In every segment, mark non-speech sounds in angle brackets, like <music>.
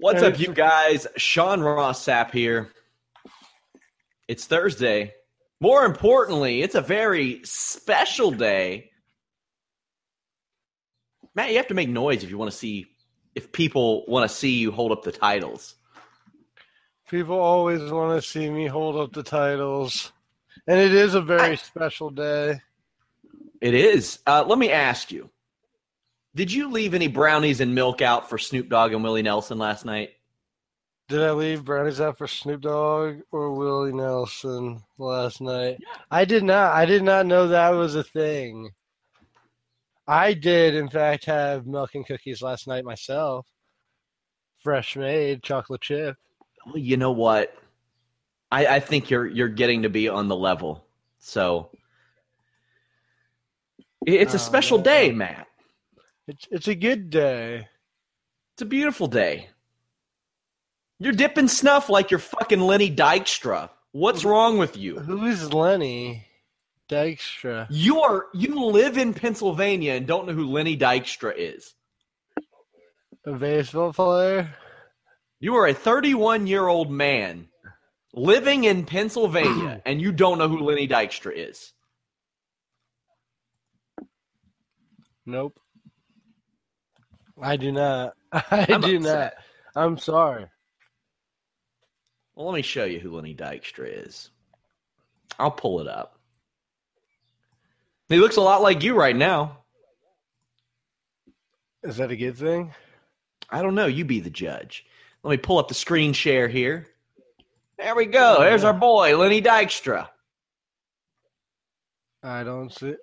What's up, you guys? Sean Ross Sapp here. It's Thursday. More importantly, it's a very special day. Matt, you have to make noise if you want to see if people want to see you hold up the titles. People always want to see me hold up the titles. And it is a very I, special day. It is. Uh, let me ask you did you leave any brownies and milk out for Snoop Dogg and Willie Nelson last night? Did I leave brownies out for Snoop Dogg or Willie Nelson last night? Yeah. I did not. I did not know that was a thing. I did, in fact, have milk and cookies last night myself. Fresh made chocolate chip. Well, you know what? I, I think you're you're getting to be on the level. So it's a oh, special day, Matt. It's it's a good day. It's a beautiful day. You're dipping snuff like you're fucking Lenny Dykstra. What's wrong with you? Who is Lenny Dykstra? You are you live in Pennsylvania and don't know who Lenny Dykstra is. A baseball player? You are a 31 year old man living in Pennsylvania <clears throat> and you don't know who Lenny Dykstra is. Nope. I do not. <laughs> I I'm do upset. not. I'm sorry. Well, let me show you who Lenny Dykstra is. I'll pull it up. He looks a lot like you right now. Is that a good thing? I don't know. You be the judge. Let me pull up the screen share here. There we go. There's our boy, Lenny Dykstra. I don't see.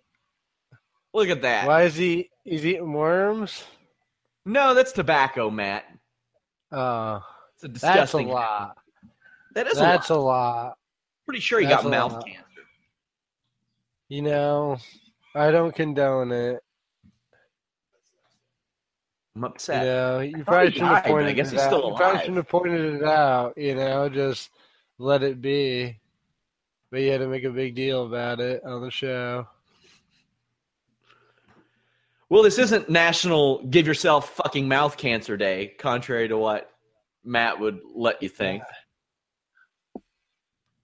Look at that. Why is he? He's eating worms. No, that's tobacco, Matt. Uh, it's a disgusting. That's a lot. That is that's a lot. A lot. Pretty sure he that's got mouth lot. cancer. You know, I don't condone it. I'm upset. You know, you probably shouldn't have pointed I guess he's still alive. You probably shouldn't have pointed it out. You know, just let it be. But you had to make a big deal about it on the show. Well, this isn't National Give Yourself Fucking Mouth Cancer Day, contrary to what Matt would let you think.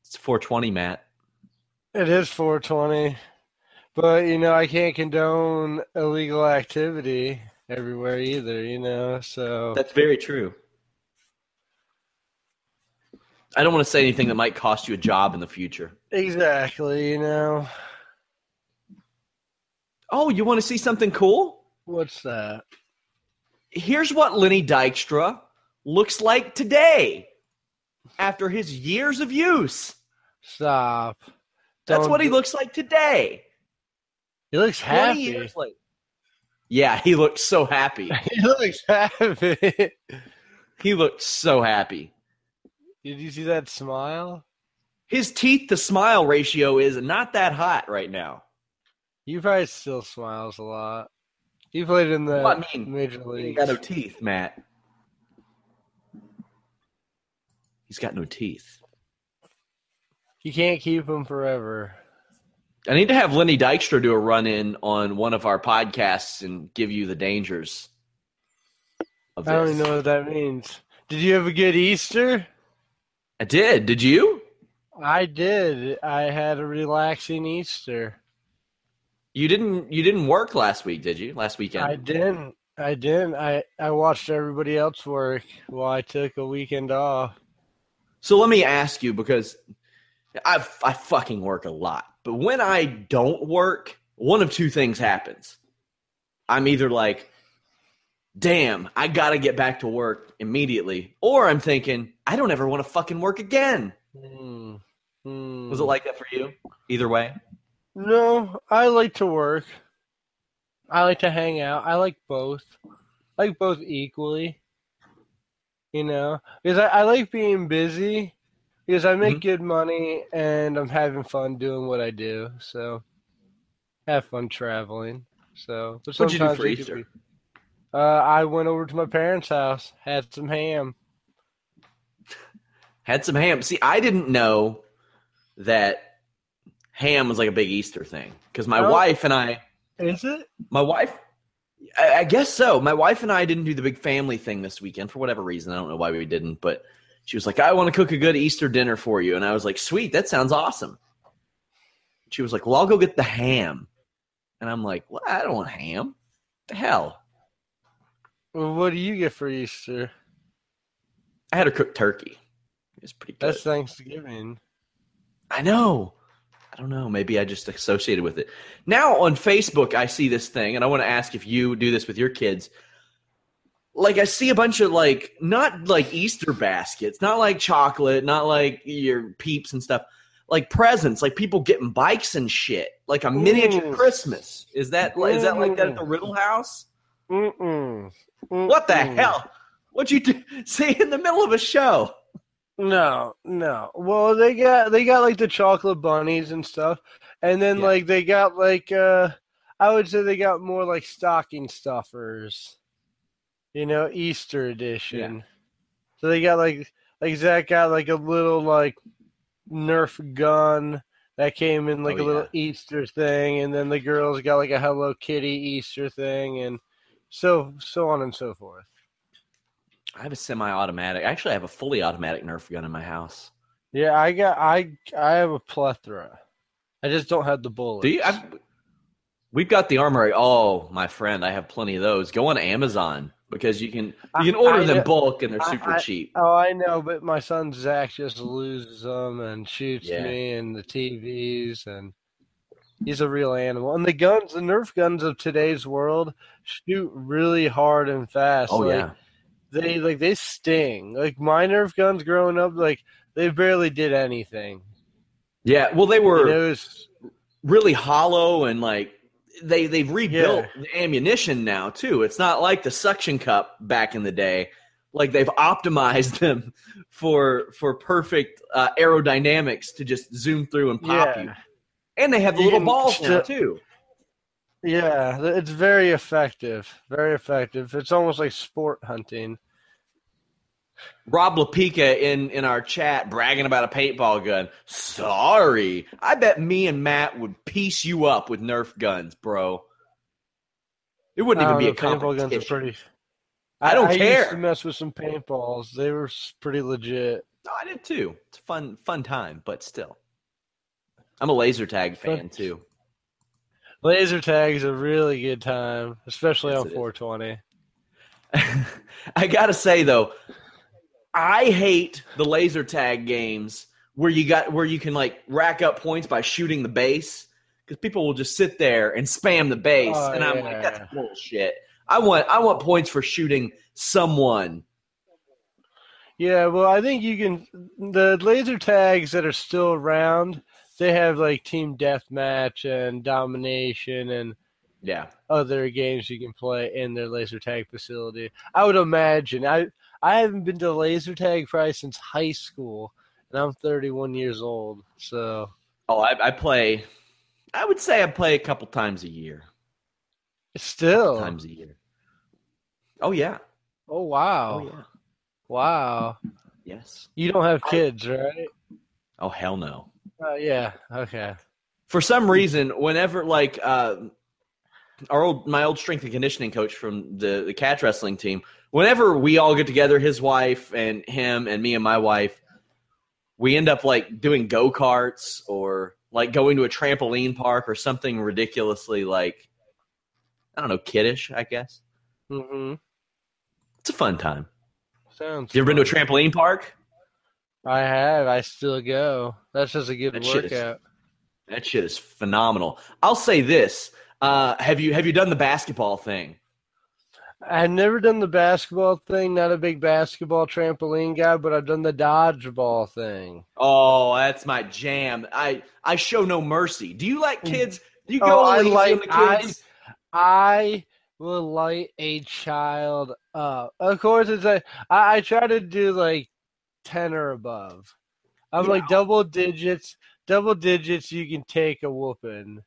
It's 420, Matt. It is 420. But, you know, I can't condone illegal activity everywhere either, you know, so. That's very true. I don't want to say anything that might cost you a job in the future. Exactly, you know. Oh, you want to see something cool? What's that? Here's what Lenny Dykstra looks like today after his years of use. Stop. That's what he looks like today. He looks happy. Yeah, he looks so happy. <laughs> he looks happy. he looks so happy. Did you see that smile? His teeth to smile ratio is not that hot right now. He probably still smiles a lot. He played in the well, I mean, major league. Got no teeth, Matt. He's got no teeth. You can't keep them forever. I need to have Lenny Dykstra do a run in on one of our podcasts and give you the dangers of I don't even know what that means. Did you have a good Easter? I did. Did you? I did. I had a relaxing Easter. You didn't. You didn't work last week, did you? Last weekend. I didn't. I didn't. I, I watched everybody else work while I took a weekend off. So let me ask you because I I fucking work a lot, but when I don't work, one of two things happens. I'm either like, "Damn, I got to get back to work immediately," or I'm thinking, "I don't ever want to fucking work again." Hmm. Hmm. Was it like that for you? Either way. No, I like to work. I like to hang out. I like both. I like both equally. You know, because I, I like being busy because I make Mhm. good money and I'm having fun doing what I do. So, have fun traveling. So, but What'd you do for Easter? be- Uh, I went over to my parents' house, had some ham. <laughs> Had some ham. See, I didn't know that ham was like a big Easter thing because my Oh. wife and I Is it? My wife, I, I guess so. My wife and I didn't do the big family thing this weekend for whatever reason. I don't know why we didn't, but she was like, I want to cook a good Easter dinner for you. And I was like, sweet, that sounds awesome. She was like, well, I'll go get the ham. And I'm like, well, I don't want ham. the hell? Well, what do you get for Easter? I had her cook turkey. It was pretty good. That's Thanksgiving. I know. I don't know. Maybe I just associated with it. Now on Facebook, I see this thing, and I want to ask if you do this with your kids. Like, I see a bunch of like, not like Easter baskets, not like chocolate, not like your peeps and stuff, like presents, like people getting bikes and shit, like a miniature Ooh. Christmas. Is that is that like that at the mm. Riddle House? Mm-mm. What the hell? What'd you do? <laughs> say in the middle of a show? No, no. Well, they got they got like the chocolate bunnies and stuff, and then Yeah. like they got like uh, I would say they got more like stocking stuffers, you know, Easter edition. Yeah. So they got like like Zach got like a little like Nerf gun that came in like Oh, a little yeah. Easter thing, and then the girls got like a Hello Kitty Easter thing, and so so on and so forth. I have a semi-automatic. Actually, I have a fully automatic Nerf gun in my house. Yeah, I got I I have a plethora. I just don't have the bullets. Do you? I've, we've got the armory. Oh, my friend, I have plenty of those. Go on Amazon because you can you can I- order I them know- bulk and they're super I- cheap. Oh, I know, but my son Zach just loses them and shoots Yeah. me and the TVs, and he's a real animal. And the guns, the Nerf guns of today's world, shoot really hard and fast. Oh like, yeah, they like they sting. Like my Nerf guns growing up, like they barely did anything. yeah. Well, they were it was, really hollow and like they they've rebuilt Yeah. the ammunition now too. It's not like the suction cup back in the day. Like they've optimized <laughs> them for for perfect uh, aerodynamics to just zoom through and pop Yeah. you. And they have the little balls now too. Yeah, it's very effective. Very effective. It's almost like sport hunting. Rob Lapika in in our chat bragging about a paintball gun. Sorry, I bet me and Matt would piece you up with Nerf guns, bro. It wouldn't even be a paintball guns are pretty. I don't I care. used to mess with some paintballs. They were pretty legit. No, I did too. It's a fun fun time, but still, I'm a laser tag fan too. Laser tag's a really good time, especially Yes, on 420. <laughs> I gotta say though, I hate the laser tag games where you got where you can like rack up points by shooting the base because people will just sit there and spam the base, Oh, and I'm yeah. like, that's bullshit. I want I want points for shooting someone. Yeah, well, I think you can. The laser tags that are still around, they have like team deathmatch and domination and Yeah, other games you can play in their laser tag facility. I would imagine. I I haven't been to laser tag probably since high school, and I'm 31 years old. So Oh, I, I play. I would say I play a couple times a year. still, Times a year. Oh yeah. oh wow, Oh yeah. wow. Yes. You don't have kids, right? Oh hell no. Uh, yeah. Okay. For some reason, whenever like uh, our old my old strength and conditioning coach from the the catch wrestling team, whenever we all get together, his wife and him and me and my wife, we end up like doing go karts or like going to a trampoline park or something ridiculously like I don't know, kiddish, I guess. Mm-hmm. It's a fun time. Sounds. You ever been to a trampoline park? I have. I still go. That's just a good That shit is- workout. That shit is phenomenal. I'll say this: uh, have you have you done the basketball thing? I've never done the basketball thing. Not a big basketball trampoline guy, but I've done the dodgeball thing. Oh, that's my jam. I I show no mercy. Do you like kids? Do you go Oh, I like- the kids? I will light a child up. Of course, it's a. I, I try to do like ten or above. I'm like double digits. Double digits. You can take a whooping.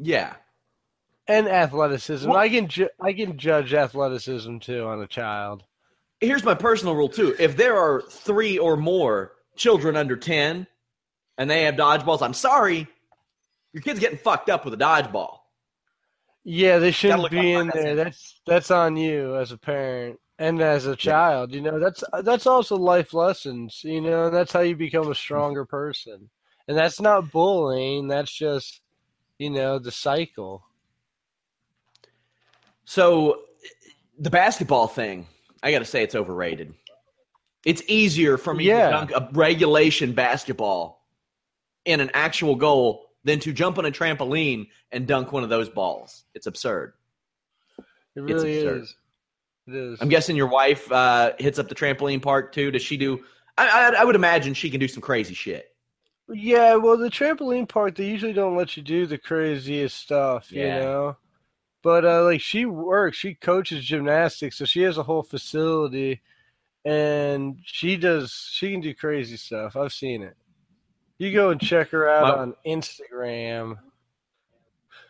yeah. And athleticism. Well- I can ju- I can judge athleticism too on a child. Here's my personal rule too. If there are three or more children under ten, and they have dodgeballs, I'm sorry, your kid's getting fucked up with a dodgeball. Yeah, they shouldn't be in there. That's that's on you as a parent and as a child. You know, that's that's also life lessons. You know, and that's how you become a stronger person. And that's not bullying. That's just, you know, the cycle. So the basketball thing, I got to say it's overrated. It's easier for me Yeah. to dunk a regulation basketball in an actual goal than to jump on a trampoline and dunk one of those balls. It's absurd. It It's really absurd. is. It is. I'm guessing your wife uh, hits up the trampoline park too. Does she do? I, I, I would imagine she can do some crazy shit. Yeah, well, the trampoline park they usually don't let you do the craziest stuff, you know. But uh, like she works, she coaches gymnastics, so she has a whole facility, and she does. She can do crazy stuff. I've seen it. You go and check her out Well- on Instagram.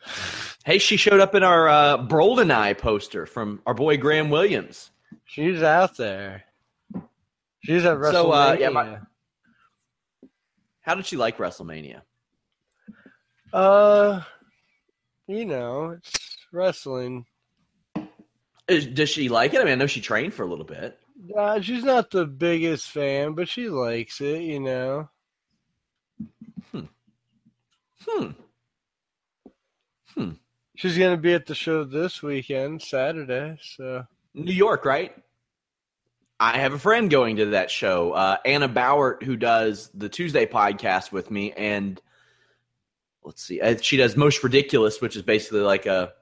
<sighs> <laughs> Hey, she showed up in our uh, Brolden Eye poster from our boy Graham Williams. She's out there. She's at WrestleMania. So, uh, yeah, my- How did she like WrestleMania? uh, you know, it's wrestling. Is, does she like it? I mean, I know she trained for a little bit. Uh, she's not the biggest fan, but she likes it. You know. Hmm. Hmm. Hmm. She's gonna be at the show this weekend, Saturday. So New York, right? I have a friend going to that show, uh, Anna Bauert, who does the Tuesday podcast with me, and let's see, uh, she does Most Ridiculous, which is basically like a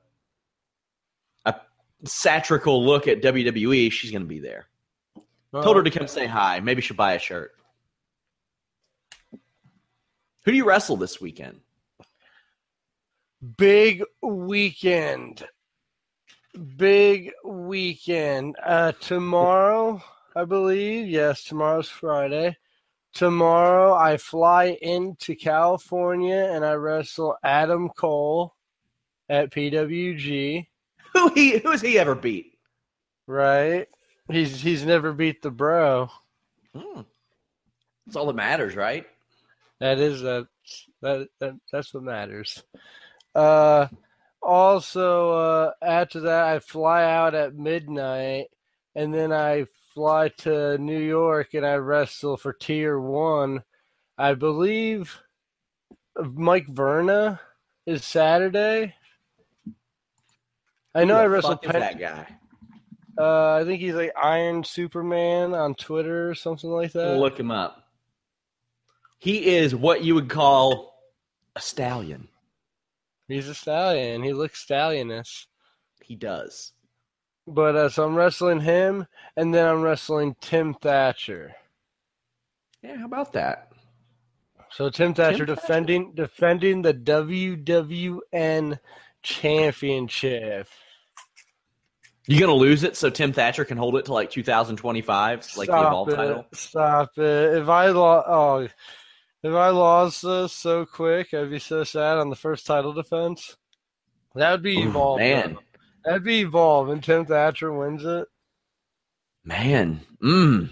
a satirical look at WWE. She's going to be there. Told her to come say hi. Maybe she'll buy a shirt. Who do you wrestle this weekend? Big weekend. Big weekend. Uh, tomorrow, I believe. Yes, tomorrow's Friday. Tomorrow, I fly into California and I wrestle Adam Cole at PWG. Who he? Who has he ever beat? Right? He's he's never beat the bro. Hmm. That's all that matters, right? That is that that, that that's what matters. Uh also uh after that I fly out at midnight and then I fly to New York and I wrestle for tier 1. I believe Mike Verna is Saturday. I know I wrestled Pen- that guy. uh I think he's like Iron Superman on Twitter or something like that. Look him up. He is what you would call a stallion. He's a stallion. He looks stallionous. He does. But uh, so I'm wrestling him, and then I'm wrestling Tim Thatcher. Yeah, how about that? So Tim Thatcher Thatcher? defending defending the WWN championship. You gonna lose it so Tim Thatcher can hold it to like 2025, like the Evolve it! title? Stop it! If I lost, oh, if I lost this so quick, I'd be so sad on the first title defense. That would be Ooh, Evolve. man, though. That'd be Evolve, and Tim Thatcher wins it. man, mm.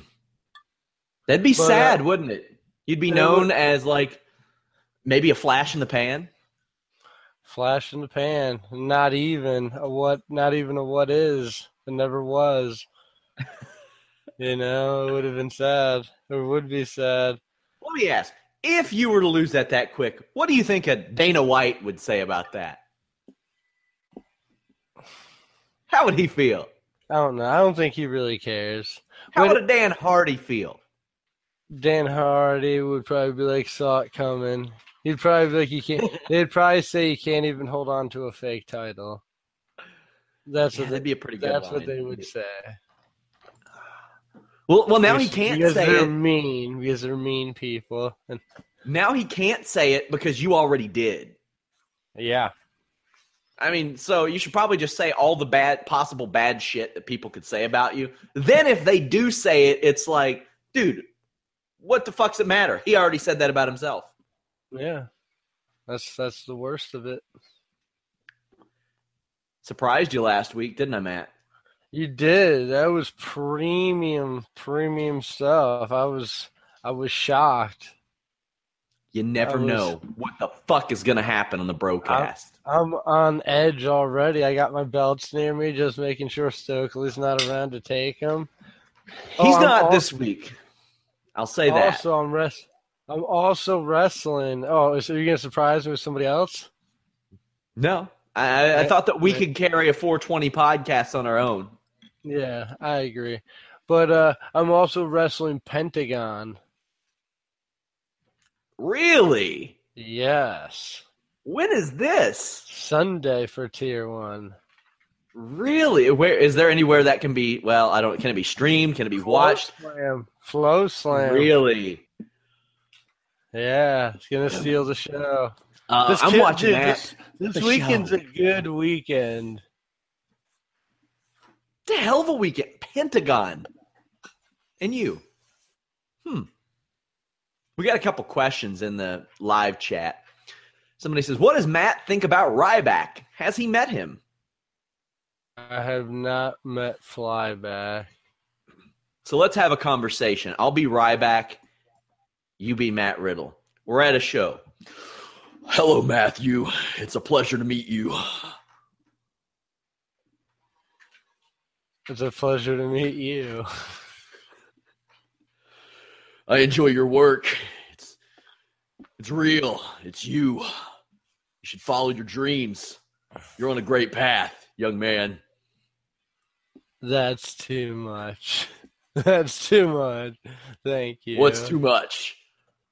That'd be But, uh, sad, wouldn't it? You'd be known would- as like maybe a flash in the pan. Flash in the pan. Not even a what. Not even a what is. It never was. <laughs> you know, it would have been sad. It would be sad. Let me ask: If you were to lose that that quick, what do you think a Dana White would say about that? How would he feel? I don't know. I don't think he really cares. How would a Dan Hardy feel? Dan Hardy would probably be like, saw it coming. He'd probably be like, you can't. <laughs> They'd probably say you can't even hold on to a fake title. That's Yeah, what that'd be a pretty good. that's what they would say. Well, well, now he can't because say they're it. mean. Because they're mean people. And Now he can't say it because you already did. yeah, I mean, so you should probably just say all the bad, possible bad shit that people could say about you. Then, if they do say it, it's like, dude, what the fuck's it matter? He already said that about himself. yeah. That's that's the worst of it. Surprised you last week, didn't I, Matt? You did. That was premium, premium stuff. I was I was shocked. You never was- know what the fuck is going to happen on the broadcast. I'm on edge already. I got my belts near me, just making sure Stokely's not around to take them. Oh, He's Oh, I'm not also- this week. I'll say that. Also, I'm rest. I'm also wrestling. Oh, so you're gonna surprise me with somebody else? no, I, I thought that we could carry a 420 podcast on our own. Yeah, I agree. But uh, I'm also wrestling Pentagon. Really? Yes, When is this? Sunday for Tier One. Really? Where is there anywhere that can be? Well, I don't. Can it be streamed? Can it be watched? FloSlam. Flow Slam. Really? Yeah, it's gonna steal the show. Uh, This I'm kid- watching dude, that. This, this weekend's show. a good weekend. It's a hell of a weekend. Pentagon. And you. Hmm. We got a couple questions in the live chat. Somebody says, What does Matt think about Ryback? Has he met him? I have not met Ryback. So let's have a conversation. I'll be Ryback. You be Matt Riddle. We're at a show. Hello, Matthew. It's a pleasure to meet you. It's a pleasure to meet you. I enjoy your work. It's it's real. It's you. You should follow your dreams. You're on a great path, young man. That's too much. <laughs> That's too much. Thank you. What's too much?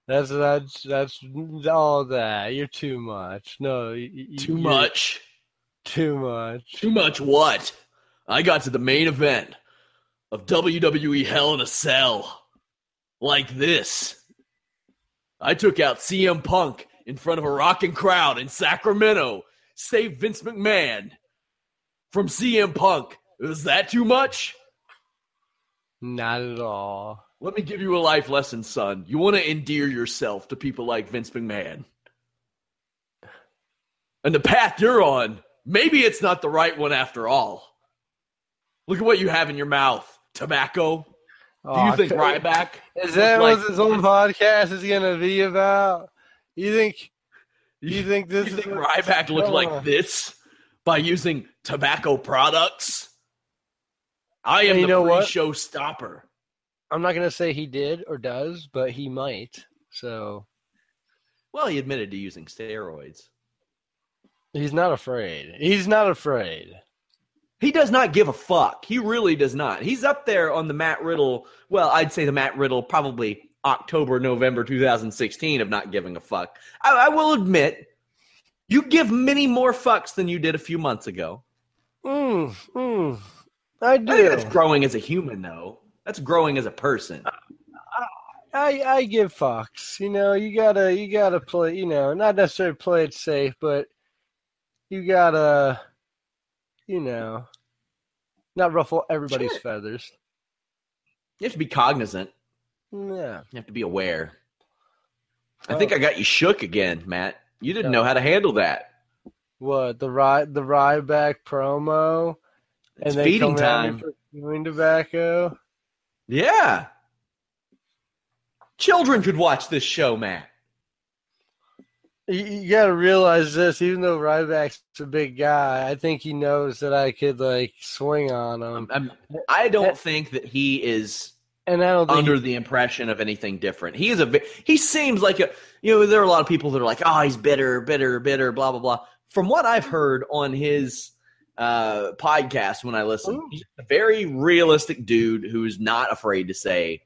That's that's that's all that. You're too much. No, Too much. Too much. Too much what? I got to the main event of WWE Hell in a Cell. Like this. I took out CM Punk in front of a rocking crowd in Sacramento. Saved Vince McMahon from CM Punk. Is that too much? Not at all. Let me give you a life lesson, son. You want to endear yourself to people like Vince McMahon. And the path you're on, maybe it's not the right one after all. Look at what you have in your mouth. Tobacco. Do you think Ryback? Is that like- what this whole podcast is gonna be about? You think? You think this You is think what- Ryback looked like this by using tobacco products? I am you the pre-show stopper. I'm not gonna say he did or does, but he might. So Well, he admitted to using steroids. he's not afraid. He's not afraid. He does not give a fuck. He really does not. He's up there on the Matt Riddle. Well, I'd say the Matt Riddle probably October, November 2016 of not giving a fuck. I, I will admit, you give many more fucks than you did a few months ago. Mm, mm, I I think do. that's growing as a human, though. That's growing as a person. I I give fucks. You know, you gotta you gotta play. You know, not necessarily play it safe, but you gotta, you know, not ruffle everybody's Sure. feathers. You have to be cognizant. Yeah. You have to be aware. I think oh. I got you shook again, Matt. You didn't No. know how to handle that. What the ride the Ryback promo? It's they feeding come at me time. chewing tobacco. Yeah. Children could watch this show, Matt. You, you got to realize this. Even though Ryback's a big guy, I think he knows that I could like swing on him. I'm, I do not think that he is and I don't under the impression of anything different. He is a he seems like a you know there are a lot of people that are like oh he's bitter, bitter, bitter, blah blah blah. From what I've heard on his uh, podcast when I listen, Ooh. he's a very realistic dude who's not afraid to say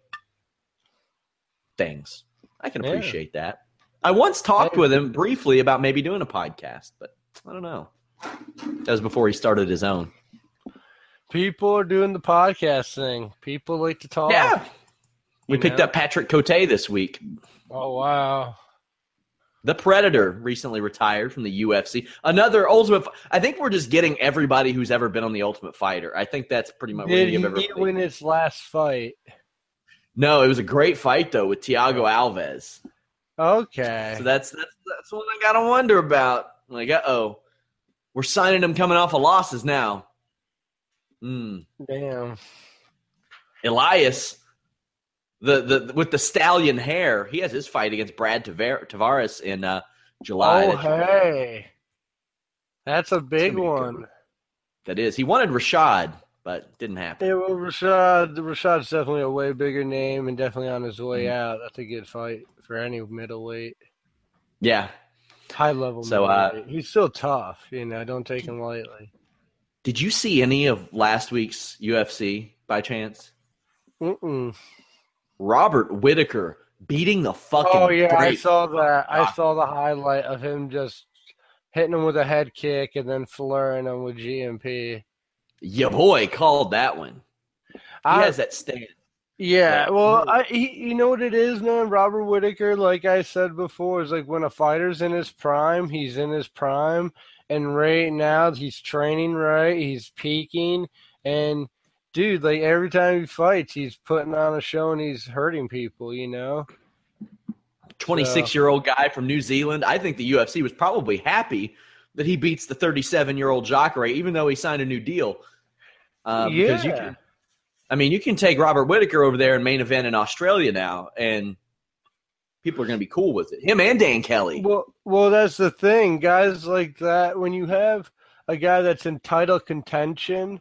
things. I can Yeah. appreciate that. I once talked with him briefly about maybe doing a podcast, but I don't know. That was before he started his own. people are doing the podcast thing. People like to talk. Yeah. We You picked know? up Patrick Cote this week. Oh wow. The Predator recently retired from the UFC. Another Ultimate. I think we're just getting everybody who's ever been on the Ultimate Fighter. I think that's pretty much. Did what he win his last fight? No, it was a great fight though with Thiago Alves. Okay. So that's that's that's what I gotta wonder about. Like, uh oh, we're signing him coming off of losses now. Hmm. Damn. Elias, the the with the stallion hair, he has his fight against Brad Tavar- Tavares in uh, July. Oh hey. That's a big gonna be a good one. one. That is, he wanted Rashad, but didn't happen. Yeah, well, Rashad. Rashad's definitely a way bigger name and definitely on his way Mhm. out. That's a good fight for any middleweight, Yeah. high level. So, uh, he's still tough. You know, don't take him lightly. Did you see any of last week's UFC by chance? Mm-mm. Robert Whitaker beating the fucking. Oh yeah, I saw that. I saw the highlight of him just hitting him with a head kick and then flooring him with GMP. Your boy called that one. He I- has that stand. Yeah, well, I he, you know what it is, man. Robert Whitaker, like I said before, is like when a fighter's in his prime, he's in his prime, and right now he's training right, he's peaking, and dude, like every time he fights, he's putting on a show and he's hurting people, you know. 26 year old guy from New Zealand. I think the UFC was probably happy that he beats the 37 year old Jacare, even though he signed a new deal. Uh, Because you Yeah. can, I mean, you can take Robert Whitaker over there and main event in Australia now, and people are going to be cool with it. Him and Dan Kelly. Well, well, that's the thing, guys like that. When you have a guy that's in title contention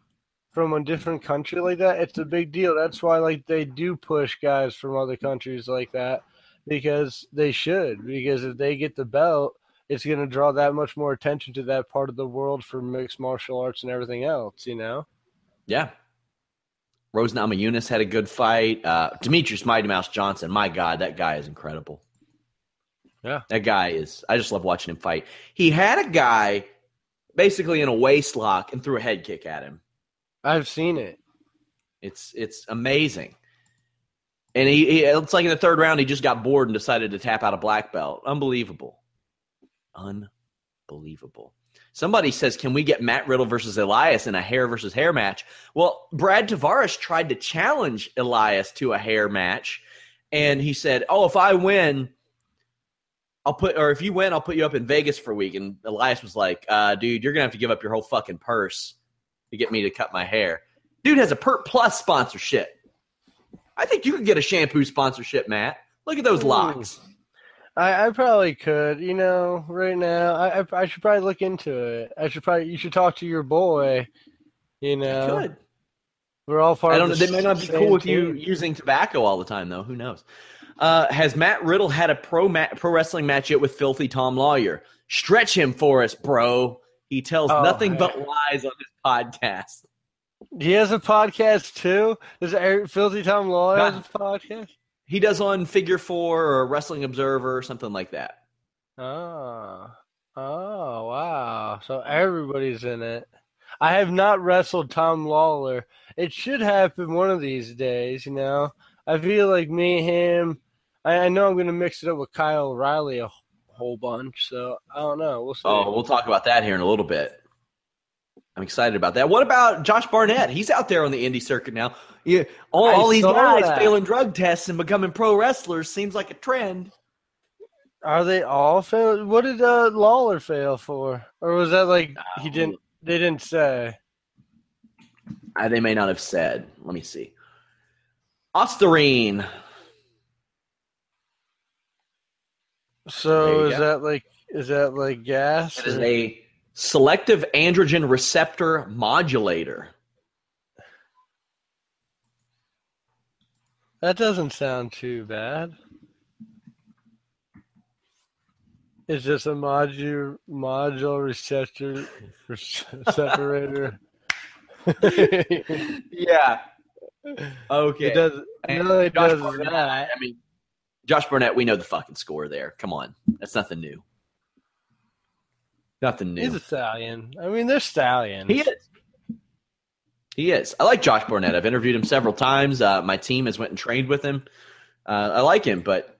from a different country like that, it's a big deal. That's why, like, they do push guys from other countries like that because they should. Because if they get the belt, it's going to draw that much more attention to that part of the world for mixed martial arts and everything else. You know? Yeah. Rose Namajunas had a good fight. Uh, Demetrious Mighty Mouse Johnson, my God, that guy is incredible. Yeah. That guy is, I just love watching him fight. He had a guy basically in a waist lock and threw a head kick at him. I've seen it. It's it's amazing. And he, he it's like in the third round he just got bored and decided to tap out a black belt. Unbelievable. Unbelievable. Somebody says, "Can we get Matt Riddle versus Elias in a hair versus hair match?" Well, Brad Tavares tried to challenge Elias to a hair match, and he said, "Oh, if I win, I'll put, or if you win, I'll put you up in Vegas for a week." And Elias was like, uh, "Dude, you're gonna have to give up your whole fucking purse to get me to cut my hair." Dude has a Pert Plus sponsorship. I think you could get a shampoo sponsorship, Matt. Look at those locks. I, I probably could, you know, right now. I, I I should probably look into it. I should probably you should talk to your boy. You know, Good. we're all part I don't know. the They may not be cool with you using tobacco all the time, though. Who knows? Uh, has Matt Riddle had a pro ma- pro wrestling match yet with Filthy Tom Lawlor? Stretch him for us, bro. He tells Oh, nothing hey. but lies on his podcast. He has a podcast too. Does Filthy Tom Lawlor Not- has a podcast? He does on Figure Four or Wrestling Observer or something like that. Oh, oh, wow! So everybody's in it. I have not wrestled Tom Lawlor. It should happen one of these days. You know, I feel like me and him. I, I know I'm going to mix it up with Kyle O'Reilly a whole bunch. So I don't know. We'll see. Oh, we'll talk about that here in a little bit. I'm excited about that. What about Josh Barnett? He's out there on the indie circuit now. Yeah, all, all these guys that. failing drug tests and becoming pro wrestlers seems like a trend. Are they all fail? What did uh, Lawlor fail for? Or was that like he didn't? They didn't say. Uh, they may not have said. Let me see. Ostarine. So is go. that like is that like gas? It is a selective androgen receptor modulator. That doesn't sound too bad. It's just a module module receptor <laughs> separator. yeah. Okay. It does. No, it does that. I mean, Josh Barnett. we know the fucking score there. Come on, that's nothing new. Nothing new. He's a stallion. I mean, they're stallions. He is. He is. I like Josh Barnett. I've interviewed him several times. Uh, my team has went and trained with him. Uh, I like him, but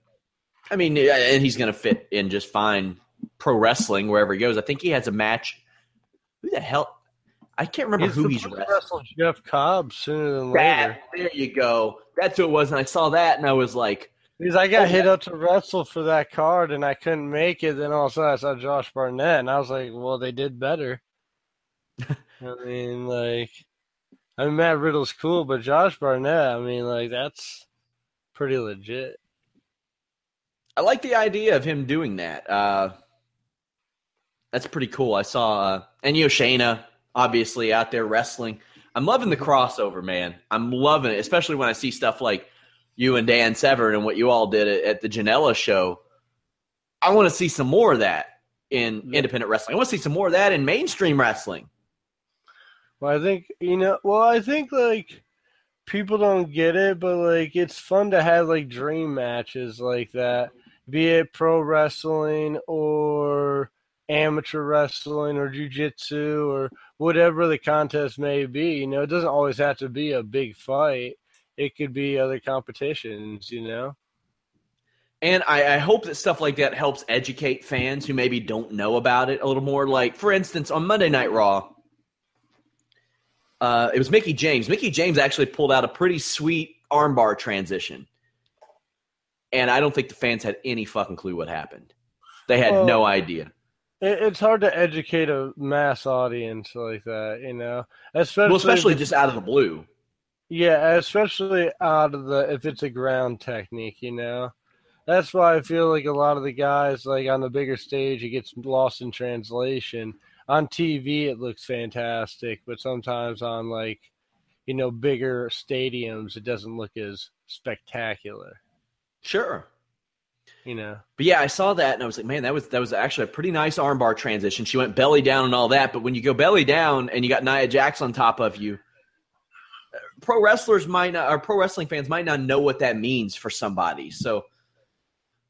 I mean, and he's going to fit in just fine pro wrestling wherever he goes. I think he has a match. Who the hell? I can't remember he's who he's wrestling. Jeff Cobb sooner than later. there you go. That's who it was. And I saw that, and I was like, because I got hit up to wrestle for that card, and I couldn't make it. Then all of a sudden, I saw Josh Barnett, and I was like, well, they did better. <laughs> I mean, like, I mean, Matt Riddle's cool, but Josh Barnett, I mean, like, that's pretty legit. I like the idea of him doing that. Uh, that's pretty cool. I saw, uh, and you know, Shayna obviously out there wrestling. I'm loving the crossover, man. I'm loving it, especially when I see stuff like you and Dan Severn and what you all did at, at the Janela show. I want to see some more of that in independent wrestling. I want to see some more of that in mainstream wrestling. Well, I think you know. Well, I think like people don't get it, but like it's fun to have like dream matches like that, be it pro wrestling or amateur wrestling or jujitsu or whatever the contest may be. You know, it doesn't always have to be a big fight it could be other competitions, you know? And I, I, hope that stuff like that helps educate fans who maybe don't know about it a little more. Like, for instance, on Monday Night Raw, uh, it was Mickie James. Mickie James actually pulled out a pretty sweet armbar transition. And I don't think the fans had any fucking clue what happened. They had well, no idea. It's hard to educate a mass audience like that, you know, especially well, especially just out of the blue. Yeah, especially out of the if it's a ground technique, you know. That's why I feel like a lot of the guys, like on the bigger stage, it gets lost in translation. On TV, it looks fantastic, but sometimes on like, you know, bigger stadiums, it doesn't look as spectacular. Sure. You know. But yeah, I saw that and I was like, man, that was that was actually a pretty nice armbar transition. She went belly down and all that, but when you go belly down and you got Nia Jax on top of you, pro wrestlers might not, or pro wrestling fans might not know what that means for somebody. So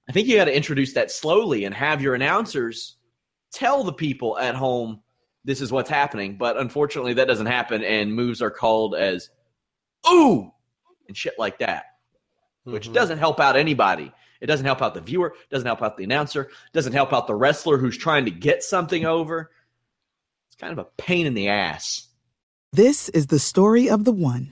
I think you got to introduce that slowly and have your announcers tell the people at home this is what's happening. But unfortunately, that doesn't happen, and moves are called as "ooh" and shit like that, which mm-hmm. doesn't help out anybody. It doesn't help out the viewer. Doesn't help out the announcer. Doesn't help out the wrestler who's trying to get something over. It's kind of a pain in the ass. This is the story of the one.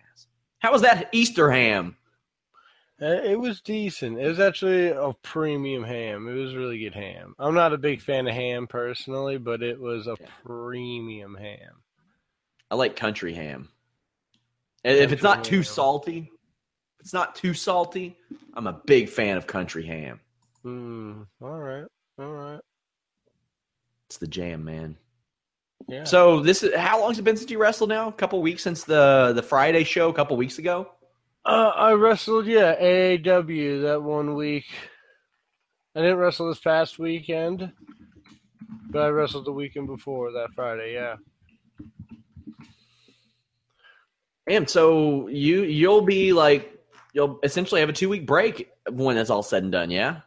How was that Easter ham? Uh, it was decent. It was actually a premium ham. It was really good ham. I'm not a big fan of ham personally, but it was a premium ham. I like country ham. And if it's not ham. too salty, if it's not too salty, I'm a big fan of country ham. Mm, all right. All right. It's the jam, man. So this is how long has it been since you wrestled now? A couple weeks since the the Friday show a couple weeks ago. Uh, I wrestled yeah AAW that one week. I didn't wrestle this past weekend, but I wrestled the weekend before that Friday. Yeah. And so you you'll be like you'll essentially have a two week break when it's all said and done. Yeah.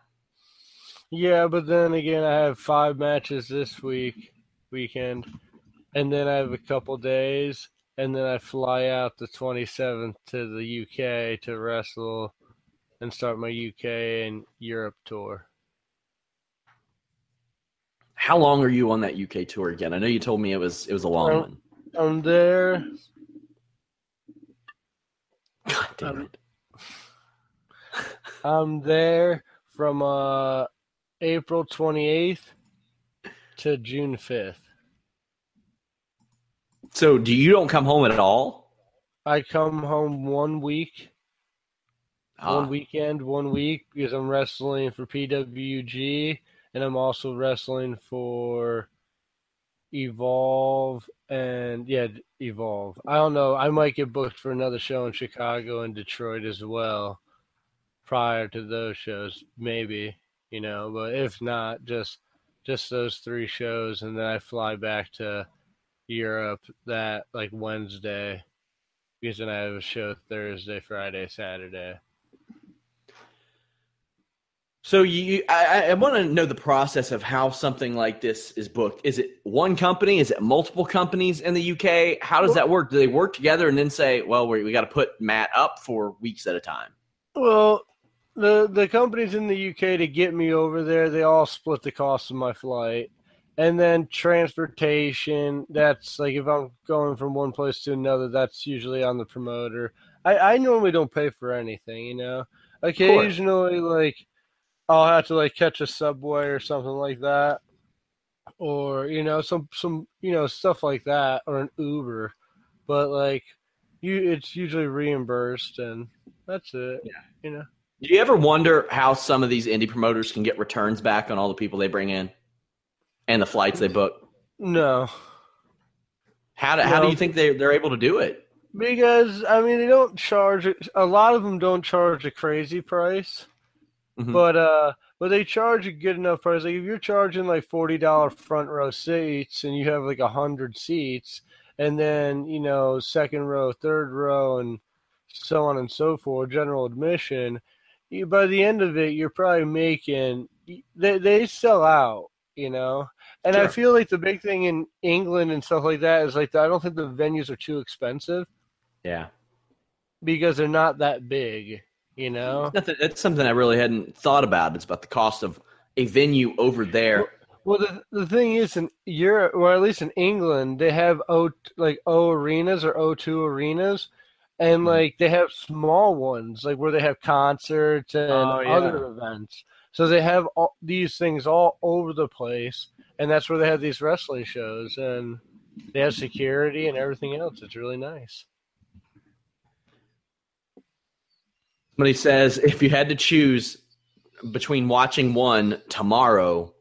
Yeah, but then again, I have five matches this week weekend and then I have a couple days, and then I fly out the 27th to the UK to wrestle and start my UK and Europe tour. How long are you on that UK tour again? I know you told me it was it was a long Um, one. I'm there. God damn it. <laughs> I'm there from uh, April 28th to June 5th. So do you don't come home at all? I come home one week, Ah, one weekend, one week because I'm wrestling for PWG and I'm also wrestling for Evolve and yeah, Evolve. I don't know. I might get booked for another show in Chicago and Detroit as well prior to those shows, maybe, you know, but if not, just just those three shows and then I fly back to Europe that like Wednesday because then I have a show Thursday, Friday, Saturday. So you, I, I want to know the process of how something like this is booked. Is it one company? Is it multiple companies in the UK? How does that work? Do they work together and then say, "Well, we, we got to put Matt up for weeks at a time"? Well, the the companies in the UK to get me over there, they all split the cost of my flight. And then transportation, that's like if I'm going from one place to another, that's usually on the promoter. I, I normally don't pay for anything, you know. Occasionally like I'll have to like catch a subway or something like that. Or, you know, some some you know, stuff like that or an Uber. But like you it's usually reimbursed and that's it. Yeah. You know. Do you ever wonder how some of these indie promoters can get returns back on all the people they bring in and the flights they book? No. How do, how do you think they they're able to do it? Because I mean they don't charge a lot of them don't charge a crazy price. Mhm. But uh but they charge a good enough price. Like if you're charging like forty dollar front row seats and you have like a hundred seats and then, you know, second row, third row and so on and so forth, general admission, you, by the end of it you're probably making they they sell out, you know. And I feel like the big thing in England and stuff like that is like I don't think the venues are too expensive Yeah, because they're not that big, you know. That's something I really hadn't thought about. It's about the cost of a venue over there. Well, the the thing is, in Europe, or at least in England, they have O like O arenas or O two arenas, and Mhm. like they have small ones, like where they have concerts and Oh, yeah. other events. So they have all, these things all over the place, and that's where they have these wrestling shows, and they have security and everything else. It's really nice. Somebody says if you had to choose between watching one tomorrow,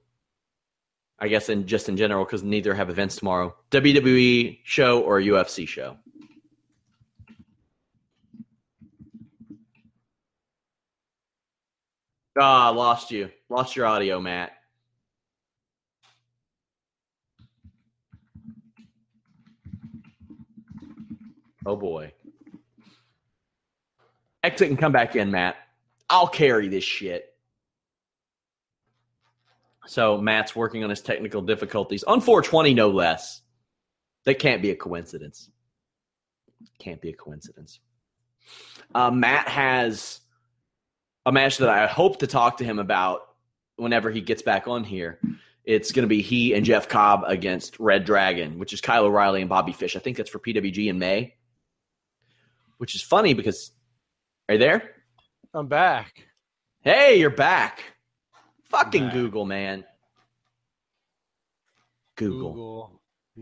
I guess in just in general because neither have events tomorrow, WWE show or UFC show. Ah, lost you. Lost your audio, Matt. Oh boy. Exit and come back in, Matt. I'll carry this shit. So Matt's working on his technical difficulties on 420, no less. That can't be a coincidence. Can't be a coincidence. Uh, Matt has a match that I hope to talk to him about whenever he gets back on here. It's going to be he and Jeff Cobb against Red Dragon, which is Kyle O'Reilly and Bobby Fish. I think that's for PWG in May, which is funny because are you there? I'm back. Hey, you're back. Fucking Back. Google, man. Google. Google.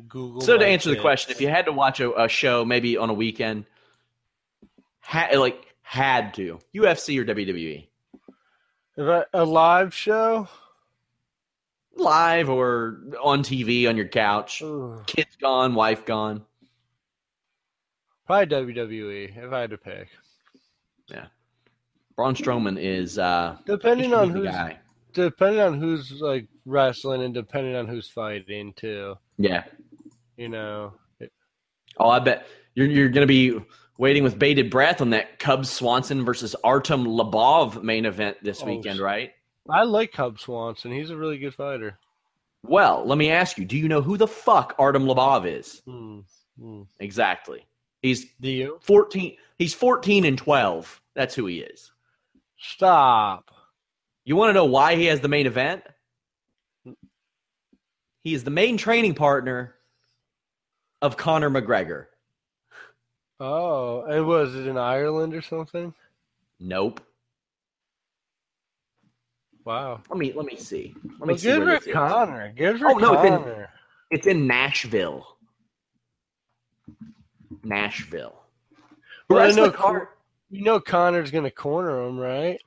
Google. So to answer the question, if you had to watch a, a show maybe on a weekend, ha- like had to UFC or WWE, If I, a live show, live or on TV on your couch, Ugh. kids gone, wife gone. Probably WWE if I had to pick. Yeah, Braun Strowman is uh, Depending on who's guy. depending on who's like wrestling and depending on who's fighting too. Yeah. You know, It- Oh, I bet you're you're gonna be waiting with bated breath on that Cub Swanson versus Artem Lobov main event this Oh, weekend, right? I like Cub Swanson. He's a really good fighter. Well, let me ask you: Do you know who the fuck Artem Lobov is? Hmm. Hmm. Exactly. He's Do you fourteen. He's fourteen and twelve. That's who he is. stop? You want to know why he has the main event? He is the main training partner of Conor McGregor. Oh, and was it in Ireland or something? Nope. Wow. Let me let me see. Let me Well, see good where for this is. Conor. Good for Oh, no, it's in- Conor. It's in Nashville. Nashville. Well, I know the car? You know Conor's gonna corner him, right?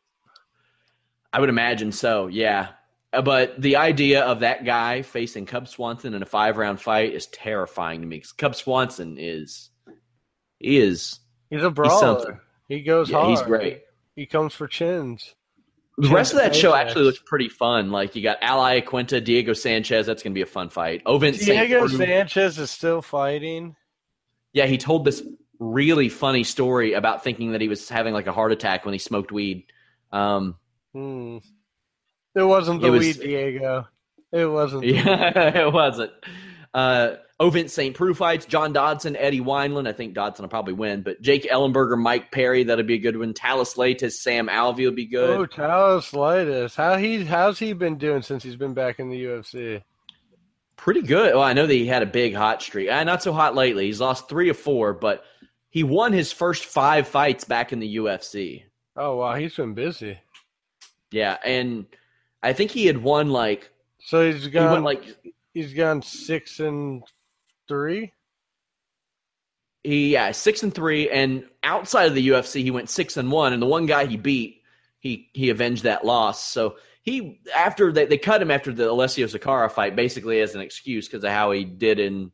I would imagine so, yeah. Uh, But the idea of that guy facing Cub Swanson in a five round fight is terrifying to me because Cub Swanson is he is He's a brawler. something. he goes yeah, hard. he's great. He comes for chins. The rest of that show actually looks pretty fun. Like you got Al Iaquinta, Diego Sanchez. That's going to be a fun fight. Ovince. Diego Sanchez is still fighting. Yeah, he told this really funny story about thinking that he was having like a heart attack when he smoked weed. Um, Hmm. It wasn't the It was- weed, Diego. It wasn't. yeah, <laughs> it wasn't. Uh, Ovince St. Preux fights John Dodson, Eddie Wineland. I think Dodson will probably win, but Jake Ellenberger, Mike Perry, that'll be a good one. Thales Leites, Sam Alvey will be good. Oh, Thales Leites. How he how's he been doing since he's been back in the UFC? Pretty good. Well, I know that he had a big hot streak. Uh, not so hot lately. He's lost three or four, but he won his first five fights back in the UFC. Oh wow, he's been busy. Yeah, and I think he had won like So he's gone went like he's gone six and three. he yeah six and three, and outside of the UFC he went six and one, and the one guy he beat he he avenged that loss. So he after they they cut him after the Alessio Sakara fight basically as an excuse because of how he did in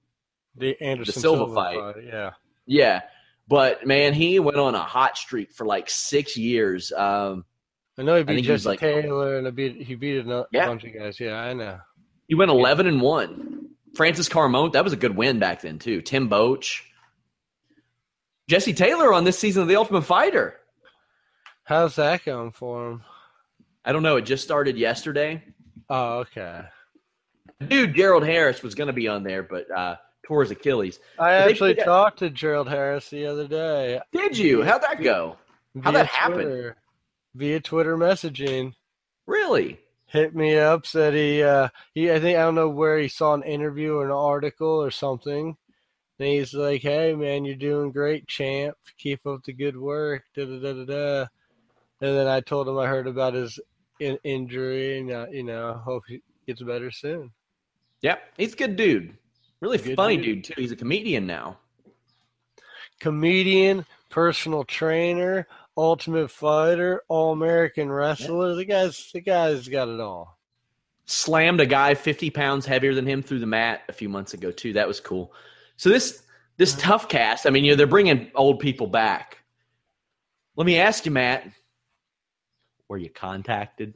The Anderson Silva fight. Yeah. yeah. But man, he went on a hot streak for like six years. Um, I know he beat Jesse like- Taylor and beat, he beat a Yeah. bunch of guys. Yeah, I know. He went eleven and one. Francis Carmont, that was a good win back then too. Tim Boetsch, Jesse Taylor on this season of The Ultimate Fighter. How's that going for him? I don't know. It just started yesterday. Oh, okay. Dude, Gerald Harris was going to be on there, but uh, tore his Achilles. I But actually got- talked to Gerald Harris the other day. Did you? How'd that go? How'd that happen? Twitter, Via Twitter messaging. Really? Hit me up, said he uh he I think I don't know where he saw an interview or an article or something. And he's like, Hey man, you're doing great, champ. Keep up the good work. Da da da da da. And then I told him I heard about his in- injury and uh, you know, hope he gets better soon. Yep. He's a good dude. Really Good funny dude. dude. too. He's a comedian now. Comedian, personal trainer, ultimate fighter, all American wrestler. The guy's the guy's got it all. Slammed a guy 50 pounds heavier than him through the mat a few months ago too. That was cool. So this this TUF cast, I mean, you know, they're bringing old people back. Let me ask you, Matt. Were you contacted?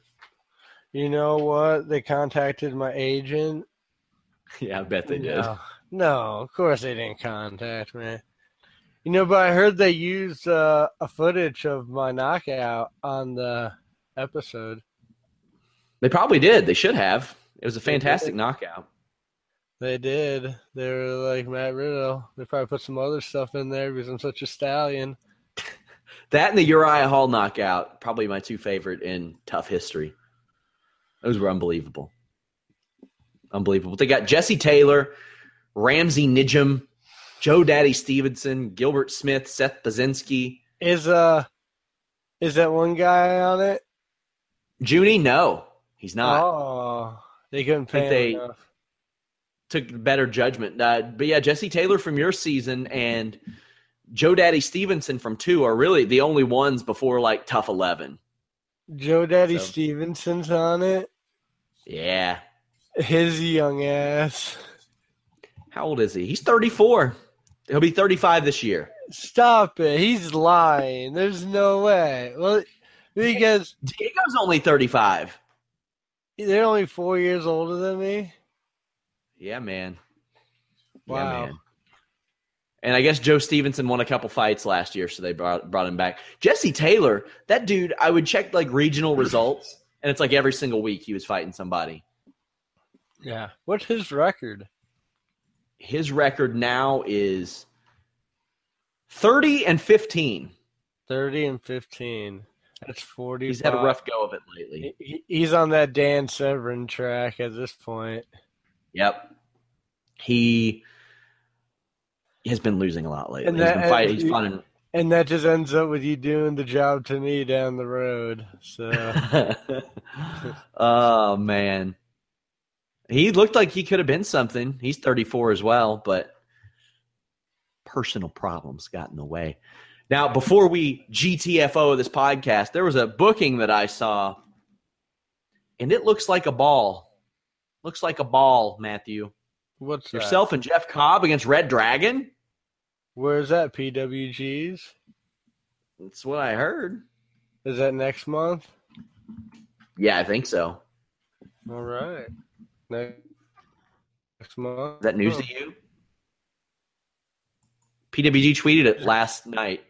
You know what? They contacted my agent. <laughs> yeah, I bet they did. No, no, of course they didn't contact me. You know, but I heard they used uh, a footage of my knockout on the episode. They probably did. They should have. It was a They fantastic knockout. They did. They were like Matt Riddle. They probably put some other stuff in there because I'm such a stallion. That and the Uriah Hall knockout, probably my two favorite in TUF history. Those were unbelievable. Unbelievable. They got Jesse Taylor, Ramsey Nijem, Joe Daddy Stevenson, Gilbert Smith, Seth Baczynski. Is uh, is that one guy on it? Junie, no, he's not. Oh, they couldn't pay they- enough. Took better judgment. Uh, but yeah, Jesse Taylor from your season and Joe Daddy Stevenson from two are really the only ones before like TUF 11. Joe Daddy So- Stevenson's on it. Yeah. His young ass. How old is he? He's 34. He'll be 35 this year. Stop it. He's lying. There's no way. Well, because Diego's only 35. they're only four years older than me. Yeah, man. Yeah, Wow. man. And I guess Joe Stevenson won a couple fights last year, so they brought brought him back. Jesse Taylor, that dude, I would check like regional results, and it's like every single week he was fighting somebody. Yeah. What's his record? His record now is 30 and 15. 30 and 15. That's 40. He's had a rough go of it lately. He's on that Dan Severn track at this point. Yep. He has been losing a lot lately. And he's that- been fighting. He's. And that just ends up with you doing the job to me down the road. So <laughs> oh man, he looked like he could have been something. He's 34 as well, but personal problems got in the way. Now, before we GTFO this podcast, there was a booking that I saw, and it looks like a ball. Looks like a ball, Matthew. What's that? Yourself and Jeff Cobb against Red Dragon. Where's that? PWGs? That's what I heard. Is that next month? Yeah, I think so. All right. Next next month. Is that news Oh. to you? PWG tweeted it last night.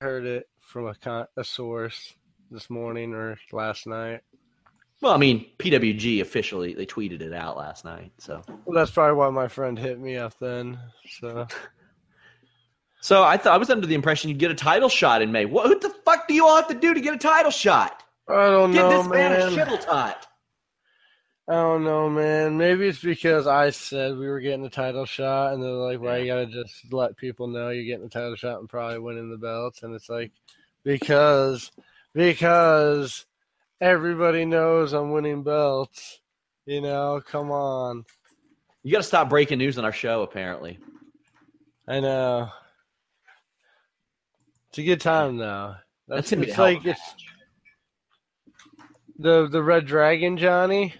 I heard it from a con- a source this morning or last night. Well, I mean, PWG officially they tweeted it out last night. So, Well, that's probably why my friend hit me up then. So <laughs> so I thought I was under the impression you'd get a title shot in May. What, what the fuck do you all have to do to get a title shot? I don't Get know, this man, a man. shittle tot. I don't know, man. Maybe it's because I said we were getting a title shot, and they're like, "Why you gotta just let people know you're getting a title shot and probably winning the belts?" And it's like, because because everybody knows I'm winning belts. You know, come on. You got to stop breaking news on our show. Apparently, I know. It's a good time though. that's That's, be it's like it's the the Red Dragon, Johnny.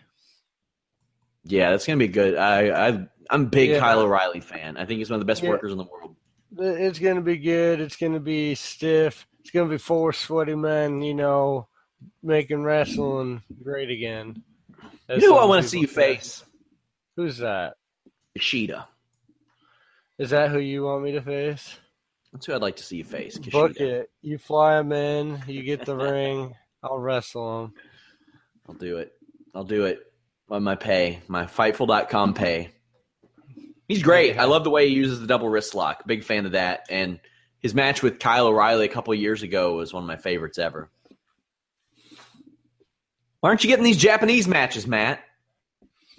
Yeah, that's gonna be good. I, I I'm a big Yeah. Kyle O'Reilly fan. I think he's one of the best Yeah. workers in the world. It's gonna be good. It's gonna be stiff. It's gonna be four sweaty men, you know, making wrestling great again. You know who I want to see you face? Who's that? Ishida. Is that who you want me to face? That's who I'd like to see you face. Book it. You fly him in. You get the ring. I'll wrestle him. I'll do it. I'll do it on my pay, my Fightful.com pay. He's great. I love the way he uses the double wrist lock. Big fan of that. And his match with Kyle O'Reilly a couple of years ago was one of my favorites ever. Why aren't you getting these Japanese matches, Matt?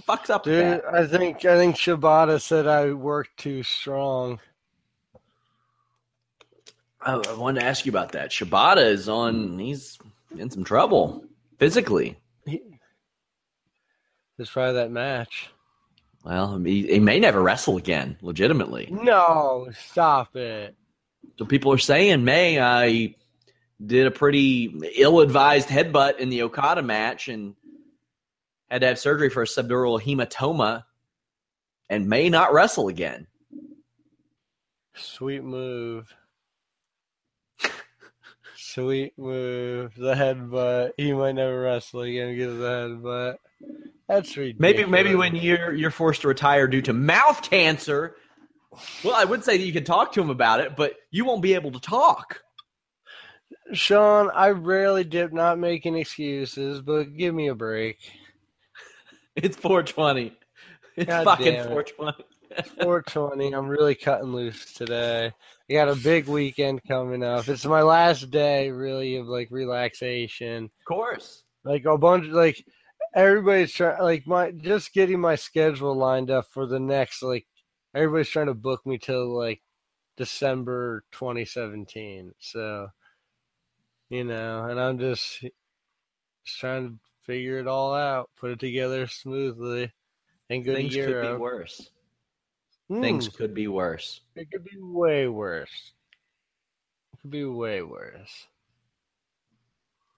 Fucks up Dude. I think I think Shibata said I worked too strong. I, I wanted to ask you about that. Shibata is on. He's in some trouble physically. Just try that match. Well, he, he may never wrestle again, legitimately. No, stop it. So people are saying May he did a pretty ill-advised headbutt in the Okada match and had to have surgery for a subdural hematoma and may not wrestle again. Sweet move. <laughs> Sweet move. The headbutt. He might never wrestle again because of the headbutt. That's ridiculous. Maybe maybe when you're you're forced to retire due to mouth cancer. Well, I would say that you can talk to him about it, but you won't be able to talk. Sean, I rarely dip not making excuses, but give me a break. <laughs> It's 420. It's God fucking it. 420. 420. I'm really cutting loose today. I got a big weekend coming up. It's my last day, really, of like relaxation. Of course. Like a bunch, like everybody's trying, like my just getting my schedule lined up for the next, like everybody's trying to book me till like December 2017. So, you know, and I'm just just trying to figure it all out, put it together smoothly, and go Things could be worse. Hmm. Things could be worse. It could be way worse. It could be way worse.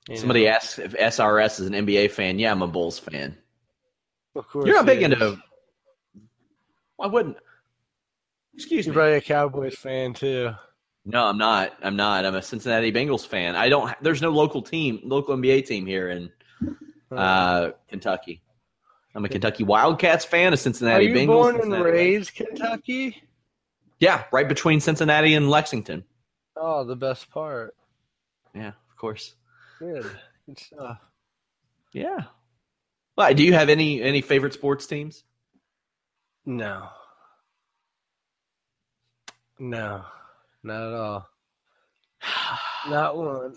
You Somebody know? asks if SRS is an NBA fan. Yeah, I'm a Bulls fan. Of course, You're not big is. into. Why wouldn't? Excuse You're me. probably a Cowboys fan too. No, I'm not. I'm not. I'm a Cincinnati Bengals fan. I don't. There's no local team, local NBA team here in uh, Kentucky. I'm a Kentucky Wildcats fan, a Cincinnati Are you Bengals. born and Cincinnati- raised Kentucky? Yeah, right between Cincinnati and Lexington. Oh, the best part. Yeah, of course. Good. Good stuff. Yeah. Why? Do you have any any favorite sports teams? No. No. Not at all. <sighs> Not one.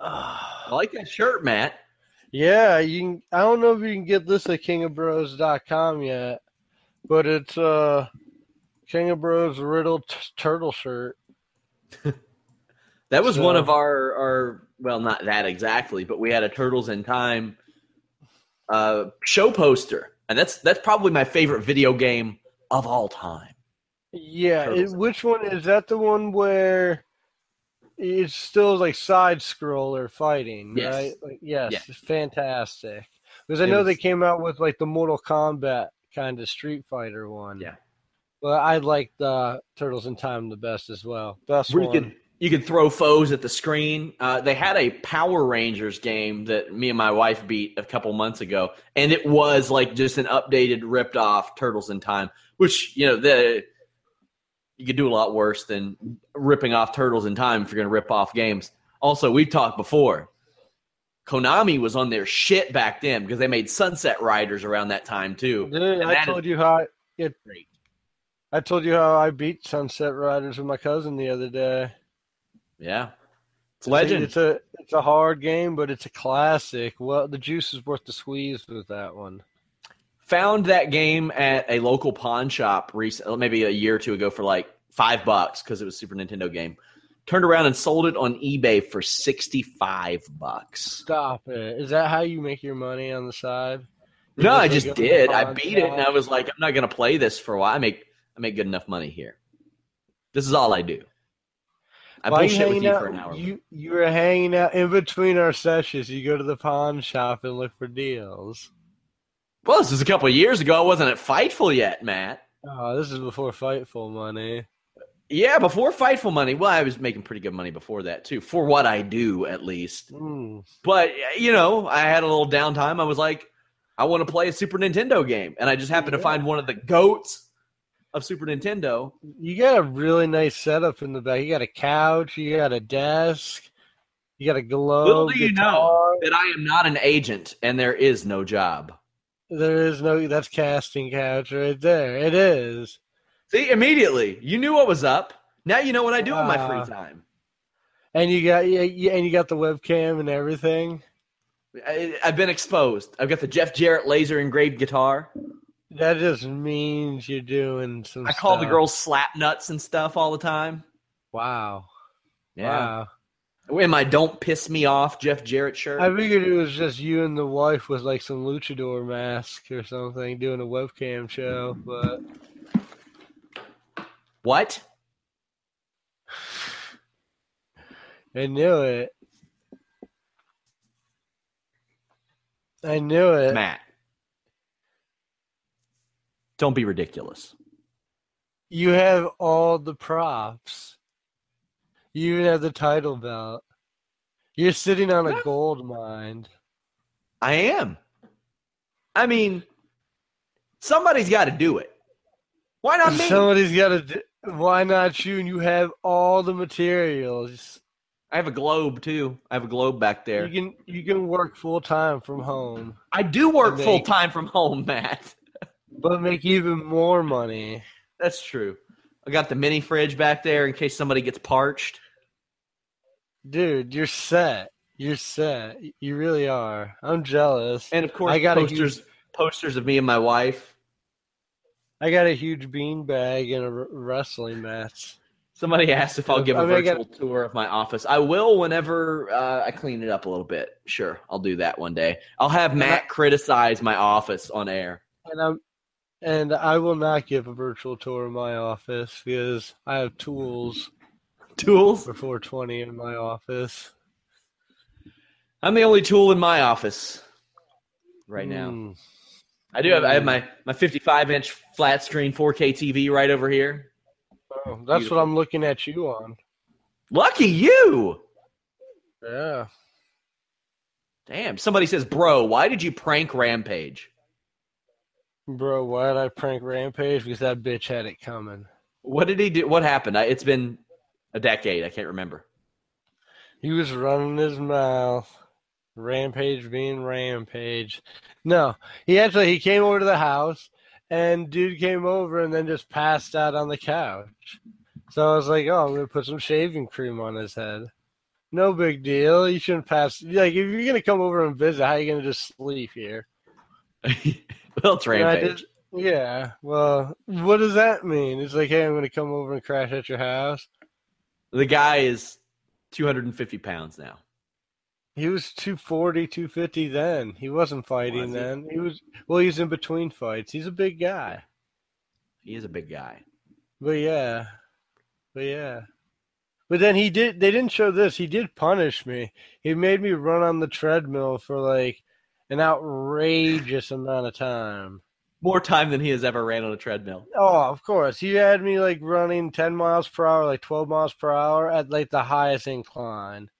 I <sighs> like that shirt, Matt. Yeah, you can. I don't know if you can get this at kingofbros.com yet, but it's uh King of Bros Riddle t- turtle shirt. <laughs> That was one of our our well, not that exactly, but we had a Turtles in Time uh, show poster, and that's that's probably my favorite video game of all time. Yeah, it, which one is that? The one where it's still like side scroller fighting, Yes. right? Like, yes, Yeah. fantastic. Because I It know was- they came out with like the Mortal Kombat kind of Street Fighter one. Yeah. But I like the Turtles in Time the best as well. Best Where you one. could you could throw foes at the screen. Uh, they had a Power Rangers game that me and my wife beat a couple months ago, and it was like just an updated, ripped off Turtles in Time. Which you know the you could do a lot worse than ripping off Turtles in Time if you're going to rip off games. Also, we've talked before. Konami was on their shit back then because they made Sunset Riders around that time too. Dude, I told you how I, it, great. I told you how I beat Sunset Riders with my cousin the other day. Yeah, it's legend. It's a it's a hard game, but it's a classic. Well, the juice is worth the squeeze with that one. Found that game at a local pawn shop recently, uh, maybe a year or two ago, for like five bucks because it was Super Nintendo game. Turned around and sold it on eBay for sixty-five bucks. Stop it! Is that how you make your money on the side? No, I just did. I beat it, and I was like, I'm not gonna play this for a while. I make I make good enough money here. This is all I do. I Why you bullshit with you out? for an hour. You you were hanging out in between our sessions. You go to the pawn shop and look for deals. Well, this was a couple of years ago. I wasn't at Fightful yet, Matt. Oh, this is before Fightful money. Yeah, before Fightful money. Well, I was making pretty good money before that too, for what I do at least. Mm. But you know, I had a little downtime. I was like, I want to play a Super Nintendo game, and I just happened to find one of the goats of Super Nintendo. You got a really nice setup in the back. You got a couch. You got a desk. You got a globe. Little do you know that I am not an agent, and there is no job. There is no. That's casting couch right there. It is. See, immediately you knew what was up. Now you know what I do in my Ah. free time. And you got yeah, and you got the webcam and everything. I, I've been exposed. I've got the Jeff Jarrett laser engraved guitar. That just means you're doing some. I call the girls slap nuts and stuff all the time. Wow. Yeah. Wow. In my "Don't Piss Me Off" Jeff Jarrett shirt. I figured it was just you and the wife with like some luchador mask or something doing a webcam show, but what? <sighs> I knew it. I knew it. Matt. Don't be ridiculous. You have all the props. You even have the title belt. You're sitting on a gold mine. I am. I mean, somebody's got to do it. Why not me? Somebody's got to. Do, why not you? And you have all the materials. I have a globe too. I have a globe back there. You can you can work full time from home, I do work full time from home, Matt. but make even more money. That's true. I got the mini fridge back there in case somebody gets parched. Dude, you're set. You're set. You really are. I'm jealous. And of course, I got posters huge- posters of me and my wife. I got a huge bean bag and a r- wrestling match. Somebody asked if I'll give a I mean, I got- virtual tour of my office. I will whenever uh, I clean it up a little bit. Sure, I'll do that one day. I'll have Matt criticize my office on air. And I'm and I will not give a virtual tour of my office because I have tools Tools? for 420 in my office. I'm the only tool in my office right now. Mm. I do have I have my my 55 inch flat screen 4K TV right over here. Oh, that's Beautiful. what I'm looking at you on. Lucky you. Yeah. Damn. Somebody says, "Bro, why did you prank Rampage?" Bro, why did I prank Rampage? Because that bitch had it coming. What did he do? What happened? I, it's been a decade. I can't remember. He was running his mouth. Rampage being Rampage. No, he actually he came over to the house, and dude came over and then just passed out on the couch. So I was like, "Oh, I'm gonna put some shaving cream on his head." No big deal. You shouldn't pass. Like, if you're gonna come over and visit, how are you gonna just sleep here? <laughs> well, it's rampage. did- yeah. Well, what does that mean? It's like, hey, I'm gonna come over and crash at your house. The guy is 250 pounds now. He was 240, 250 then. He wasn't fighting Was he? then. He was well, he's in between fights. He's a big guy. He is a big guy. But yeah. But yeah. But then he did they didn't show this. He did punish me. He made me run on the treadmill for like an outrageous amount of time. More time than he has ever ran on a treadmill. Oh, of course. He had me like running 10 miles per hour, like 12 miles per hour at like the highest incline.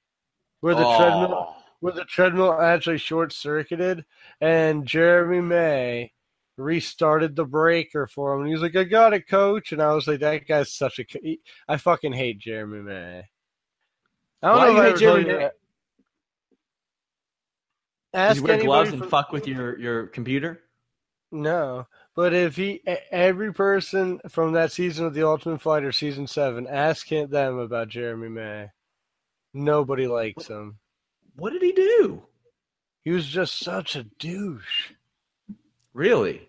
Where the Oh. treadmill where the treadmill actually short circuited and Jeremy May restarted the breaker for him and he was like, I got it, coach. And I was like, that guy's such a. co- I fucking hate Jeremy May. I don't Why know do you hate Jeremy you May? Ask he wear gloves and from- fuck with your, your computer? No, but if he, every person from that season of The Ultimate Fighter, season seven, ask him, them about Jeremy May. Nobody likes him. What did he do? He was just such a douche. Really?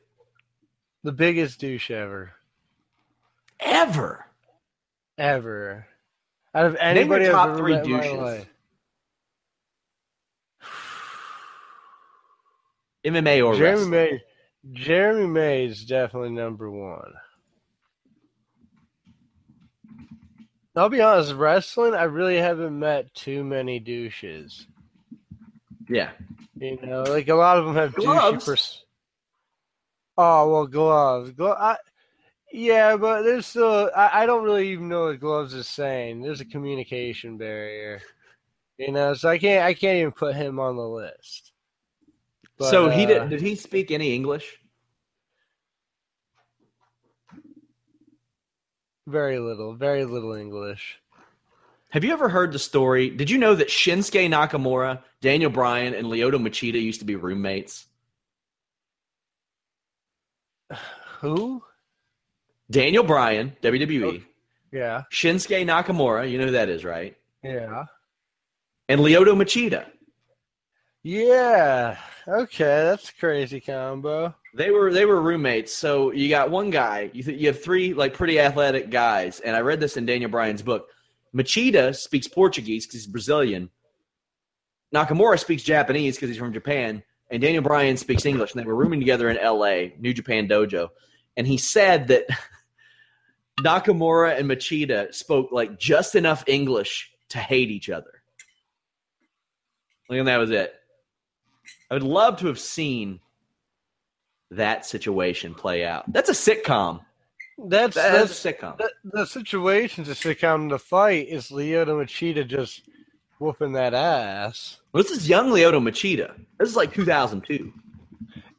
The biggest douche ever. Ever? Ever. Out of anybody I've top ever three douches. MMA or Jeremy wrestling? May. Jeremy May is definitely number one. I'll be honest, wrestling, I really haven't met too many douches. Yeah. You know, like a lot of them have douchey Gloves? pers- Oh well, gloves. Glo- I, yeah, but there's still. I, I don't really even know what gloves is saying. There's a communication barrier. You know, so I can't. I can't even put him on the list. But, so he uh, did. Did he speak any English? very little. Very little English. Have you ever heard the story? Did you know that Shinsuke Nakamura, Daniel Bryan, and Lyoto Machida used to be roommates? <sighs> Who? Daniel Bryan, WWE, Yeah. Shinsuke Nakamura, you know who that is, right? Yeah. And Lyoto Machida. Yeah. Okay, that's a crazy combo. They were they were roommates. So you got one guy. You th- you have three like pretty athletic guys, and I read this in Daniel Bryan's book. Machida speaks Portuguese because he's Brazilian. Nakamura speaks Japanese because he's from Japan, and Daniel Bryan speaks English. And they were rooming together in L.A. New Japan Dojo, and he said that <laughs> Nakamura and Machida spoke like just enough English to hate each other. And that was it. I would love to have seen that situation play out. That's a sitcom. That's That's, that's a sitcom. the, the situation's a sitcom. in The fight is Lyoto Machida just whooping that ass. Well, this is young Lyoto Machida. This is like 2002.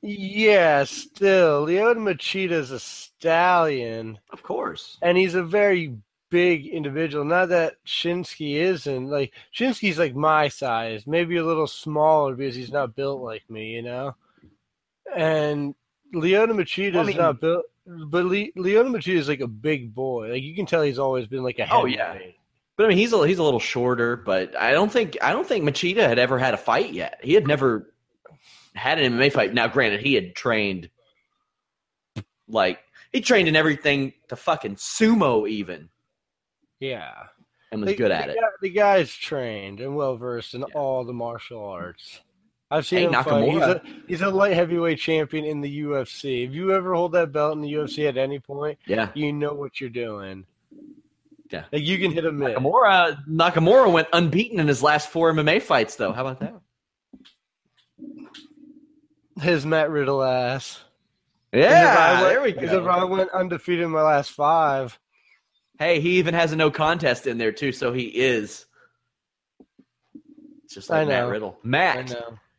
Yeah, still Lyoto Machida is a stallion, Of course. and he's a very big individual. Not that Shinsky isn't. Like Shinsky's like my size, maybe a little smaller because he's not built like me, you know. And Lyoto Machida I is mean- not built, but Le- Lyoto Machida is like a big boy. Like you can tell he's always been like a Oh, yeah. But I mean, he's a he's a little shorter. But I don't think I don't think Machida had ever had a fight yet. He had never had an MMA fight. Now, granted, he had trained like he trained in everything to fucking sumo even, Yeah. and was The- good at the it. Guy, the guy's trained and well versed in Yeah. all the martial arts. I've seen Hey, him fight. He's Nakamura. a, he's a light heavyweight champion in the UFC. If you ever hold that belt in the UFC at any point, Yeah. you know what you're doing. Yeah. Like you can hit a miss. Nakamura Nakamura went unbeaten in his last four MMA fights, though. How about that? His Matt Riddle ass. Yeah, As if I went- there we As if go. I went undefeated in my last five. Hey, he even has a no contest in there too, so he is. It's just like Matt. Riddle. Matt,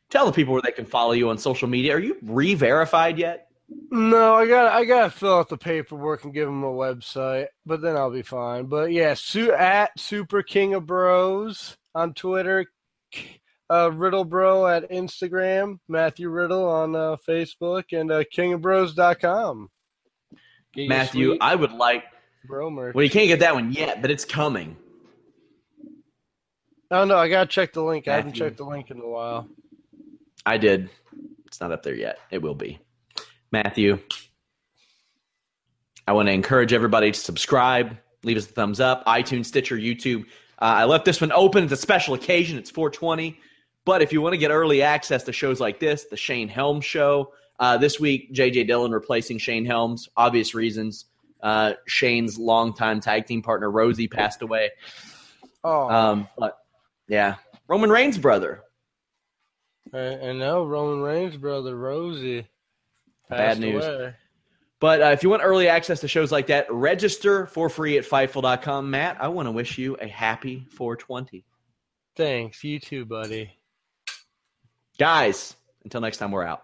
tell the people where they can follow you on social media. Are you re-verified yet? No, I got I got to fill out the paperwork and give him a website, but then I'll be fine. But yeah, su- at Super King of Bros on Twitter, uh, Riddle Bro at Instagram, Matthew Riddle on uh, Facebook, and uh, KingofBros.com. Get your Matthew, I would like. Bro merch. Well, you can't get that one yet, but it's coming. Oh no, I gotta check the link. I haven't checked the link in a while. I did. It's not up there yet. It will be. Matthew, I want to encourage everybody to subscribe, leave us a thumbs up, iTunes, Stitcher, YouTube. Uh, I left this one open. It's a special occasion. It's 420. But if you want to get early access to shows like this, the Shane Helms Show, uh, this week, J.J. Dillon replacing Shane Helms, obvious reasons. Uh, Shane's longtime tag team partner, Rosie, passed away. Oh, Um, but yeah, Roman Reigns' brother. and, and now Roman Reigns' brother Rosie. Bad news. away. But uh, if you want early access to shows like that, register for free at Fightful.com. Matt, I want to wish you a happy 420. Thanks, you too, buddy. Guys, until next time, we're out.